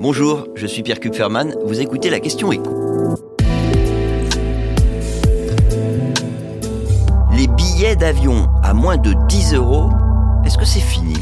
Bonjour, je suis Pierre Kupferman, vous écoutez la question écho. Les billets d'avion à moins de 10 euros, est-ce que c'est fini?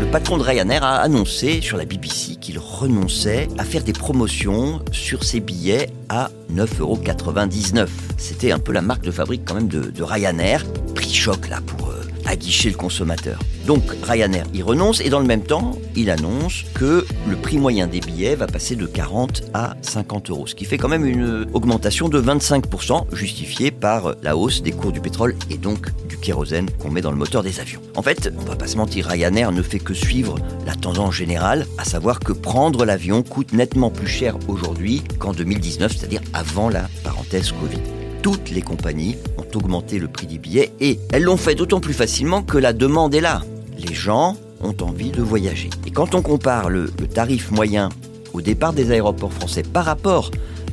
Le patron de Ryanair a annoncé sur la BBC qu'il renonçait à faire des promotions sur ses billets à 9,99 euros. C'était un peu la marque de fabrique quand même de, Ryanair. Prix choc là pour guichet le consommateur. Donc Ryanair y renonce et dans le même temps, il annonce que le prix moyen des billets va passer de 40 à 50 euros, ce qui fait quand même une augmentation de 25%, justifiée par la hausse des cours du pétrole et donc du kérosène qu'on met dans le moteur des avions. En fait, on va pas se mentir, Ryanair ne fait que suivre la tendance générale, à savoir que prendre l'avion coûte nettement plus cher aujourd'hui qu'en 2019, c'est-à-dire avant la parenthèse Covid toutes les compagnies ont augmenté le prix des billets et elles l'ont fait d'autant plus facilement que la demande est là. Les gens ont envie de voyager. Et quand on compare le, tarif moyen au départ des aéroports français par rapport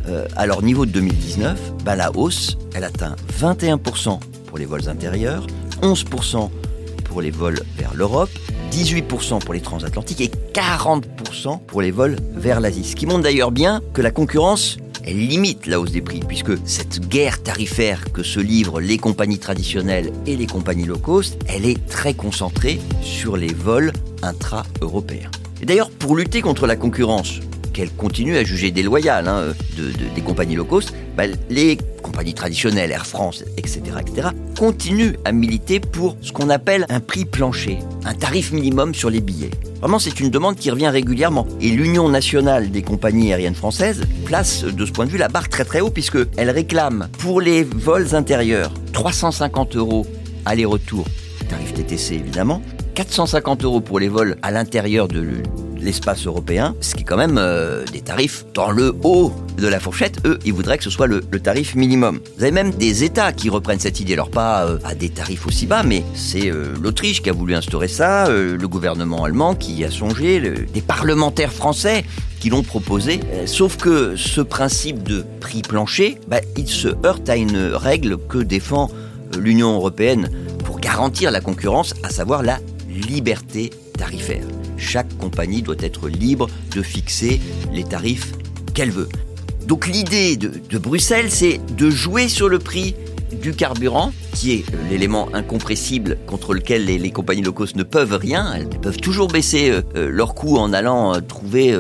euh, à leur niveau de 2019, bah, la hausse, elle atteint 21% pour les vols intérieurs, 11% pour les vols vers l'Europe, 18% pour les transatlantiques et 40% pour les vols vers l'Asie. Ce qui montre d'ailleurs bien que la concurrence elle limite la hausse des prix, puisque cette guerre tarifaire que se livrent les compagnies traditionnelles et les compagnies low cost, elle est très concentrée sur les vols intra-européens. Et d'ailleurs, pour lutter contre la concurrence, qu'elle continue à juger déloyale hein, des compagnies low cost, bah, les compagnies traditionnelles, Air France, etc., etc., continuent à militer pour ce qu'on appelle un prix plancher, un tarif minimum sur les billets. Vraiment, c'est une demande qui revient régulièrement. Et l'Union nationale des compagnies aériennes françaises place de ce point de vue la barre très très haut puisqu'elle réclame pour les vols intérieurs 350 euros aller-retour, tarif TTC évidemment, 450 euros pour les vols à l'intérieur de l'espace européen, ce qui est quand même euh, des tarifs dans le haut de la fourchette. Eux, ils voudraient que ce soit le, tarif minimum. Vous avez même des États qui reprennent cette idée, alors pas euh, à des tarifs aussi bas, mais c'est euh, l'Autriche qui a voulu instaurer ça, le gouvernement allemand qui y a songé, des parlementaires français qui l'ont proposé. sauf que ce principe de prix plancher, bah, il se heurte à une règle que défend l'Union européenne pour garantir la concurrence, à savoir la liberté tarifaire. Chaque compagnie doit être libre de fixer les tarifs qu'elle veut. Donc l'idée de, Bruxelles, c'est de jouer sur le prix du carburant, qui est euh, l'élément incompressible contre lequel les, compagnies low cost ne peuvent rien. Elles peuvent toujours baisser euh, euh, leurs coûts en allant trouver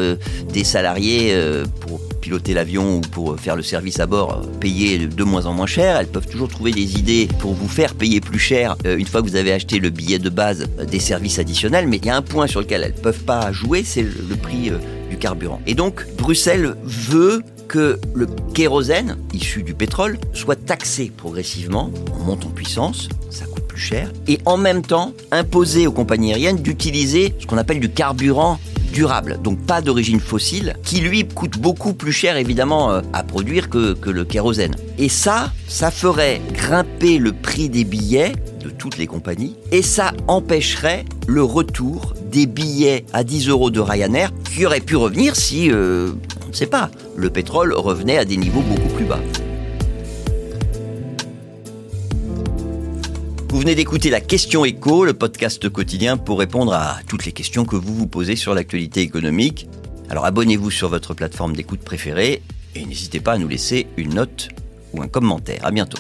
des salariés pour piloter l'avion ou pour faire le service à bord, payer de moins en moins cher. Elles peuvent toujours trouver des idées pour vous faire payer plus cher une fois que vous avez acheté le billet de base des services additionnels. Mais il y a un point sur lequel elles ne peuvent pas jouer, c'est le prix du carburant. Et donc, Bruxelles veut que le kérosène, issu du pétrole, soit taxé progressivement, on monte en puissance, ça coûte plus cher, et en même temps imposer aux compagnies aériennes d'utiliser ce qu'on appelle du carburant durable, donc pas d'origine fossile, qui lui coûte beaucoup plus cher évidemment euh, à produire que, que le kérosène. Et ça, ça ferait grimper le prix des billets de toutes les compagnies, et ça empêcherait le retour des billets à 10 euros de Ryanair qui auraient pu revenir si euh, on ne sait pas, le pétrole revenait à des niveaux beaucoup plus bas. Vous venez d'écouter la question écho, le podcast quotidien pour répondre à toutes les questions que vous vous posez sur l'actualité économique. Alors abonnez-vous sur votre plateforme d'écoute préférée et n'hésitez pas à nous laisser une note ou un commentaire. À bientôt.